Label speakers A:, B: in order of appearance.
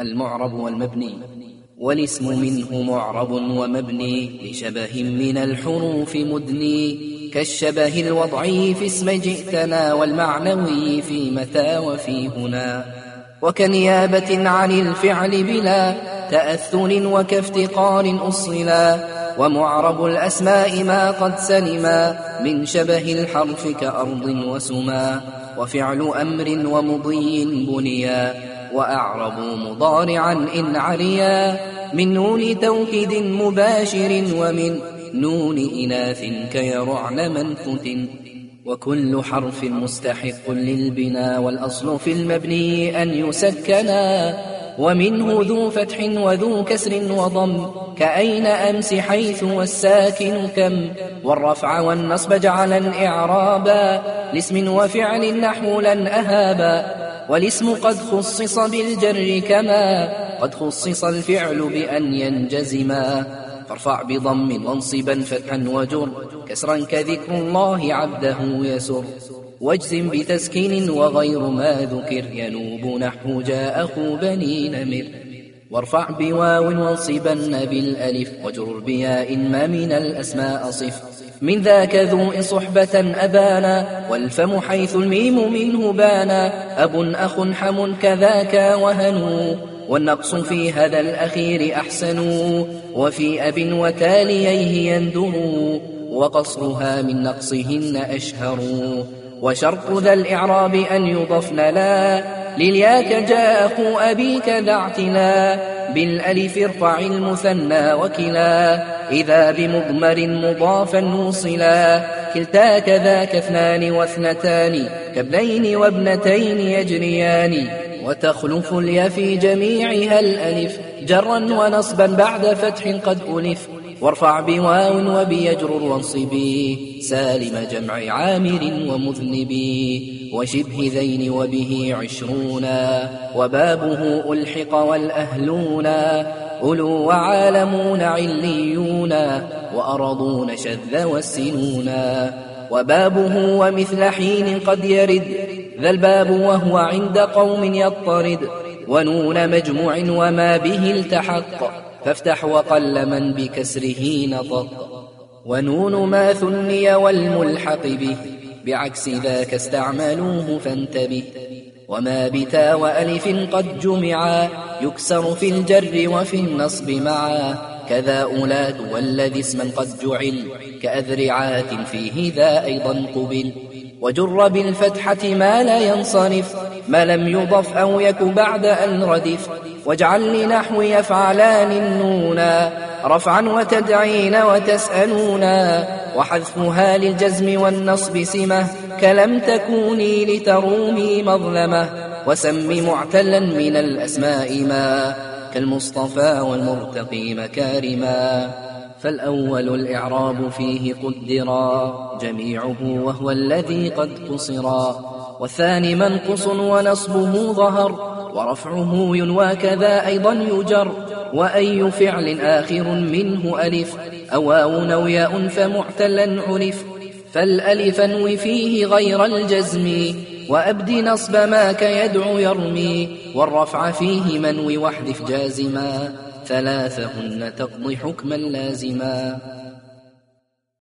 A: المعرب والمبني والاسم منه معرب ومبني لشبه من الحروف مدني كالشبه الوضعي في اسم جئتنا والمعنوي في متى وفي هنا. وكنيابة عن الفعل بلا تأثر وكافتقار أصلا ومعرب الأسماء ما قد سلما من شبه الحرف كأرض وسما وفعل أمر ومضي بنيا وأعربوا مضارعا إن عليا من نون توكيد مباشر ومن نون إناث كيرعن منفت وكل حرف مستحق للبنا والأصل في المبني أن يسكنا ومنه ذو فتح وذو كسر وضم كأين أمس حيث والساكن كم؟ والرفع والنصب جعلا إعرابا لاسم وفعل نحو لن أهابا والاسم قد خصص بالجر كما قد خصص الفعل بأن ينجزما. فارفع بضم وانصبا فتحا وجر كسرا كذكر الله عبده يسر. واجزم بتسكين وغير ما ذكر. ينوب نحو جاء أخو بني نمر. وارفع بواو وانصبن بالألف. وجر بياء ما من الأسماء صف. من ذاك ذو صحبة أبانا. والفم حيث الميم منه بانا. أب أخ حم كذاك وهن. والنقص في هذا الأخير أحسن. وفي أب وتاليه يندر وقصرها من نقصهن أشهر. وشرط ذا الإعراب أن يضفن لا لليا كجا أخو أبيك ذا اعتلا بالألف ارفع المثنى وكلا إذا بمضمر مضافا موصلا كلتا كذاك اثنان واثنتان كابنين وابنتين يجريان وتخلف اليا في جميعها الألف جرا ونصبا بعد فتح قد ألف وارفع بواو وبيجرر وانصبي سالم جمع عامر ومذنبي وشبه ذين وبه عشرونا وبابه ألحق والأهلونا أولو وعالمون عليون وأرضون شذ والسنونا وبابه ومثل حين قد يرد ذا الباب وهو عند قوم يضطرد ونون مجموع وما به التحق فافتح وقل من بكسره نطق. ونون ما ثني والملحق به. بعكس ذاك استعملوه فانتبه. وما بتا وألف قد جمعا. يكسر في الجر وفي النصب معا. كذا أولاد والذي اسما قد جعل. كأذرعات فيه ذا أيضا قبل. وجر بالفتحة ما لا ينصرف. ما لم يضف أو يك بعد أن ردف. واجعل لنحو يفعلان النونا رفعا وتدعين وتسألونا. وحذفها للجزم والنصب سمة كلم تكوني لترومي مظلمة. وسم معتلا من الأسماء ما كالمصطفى والمرتقي مكارما. فالأول الإعراب فيه قدرا جميعه وهو الذي قد قصرا. والثاني منقص ونصبه ظهر ورفعه ينوى كذا أيضا يجر وأي فعل آخر منه ألف أو واو ياء فمعتلا عرف فالألف انو فيه غير الجزم وأبد نصب ما كيدعو يرمي والرفع فيه منو واحذف جازما ثلاثهن تقضي حكما لازما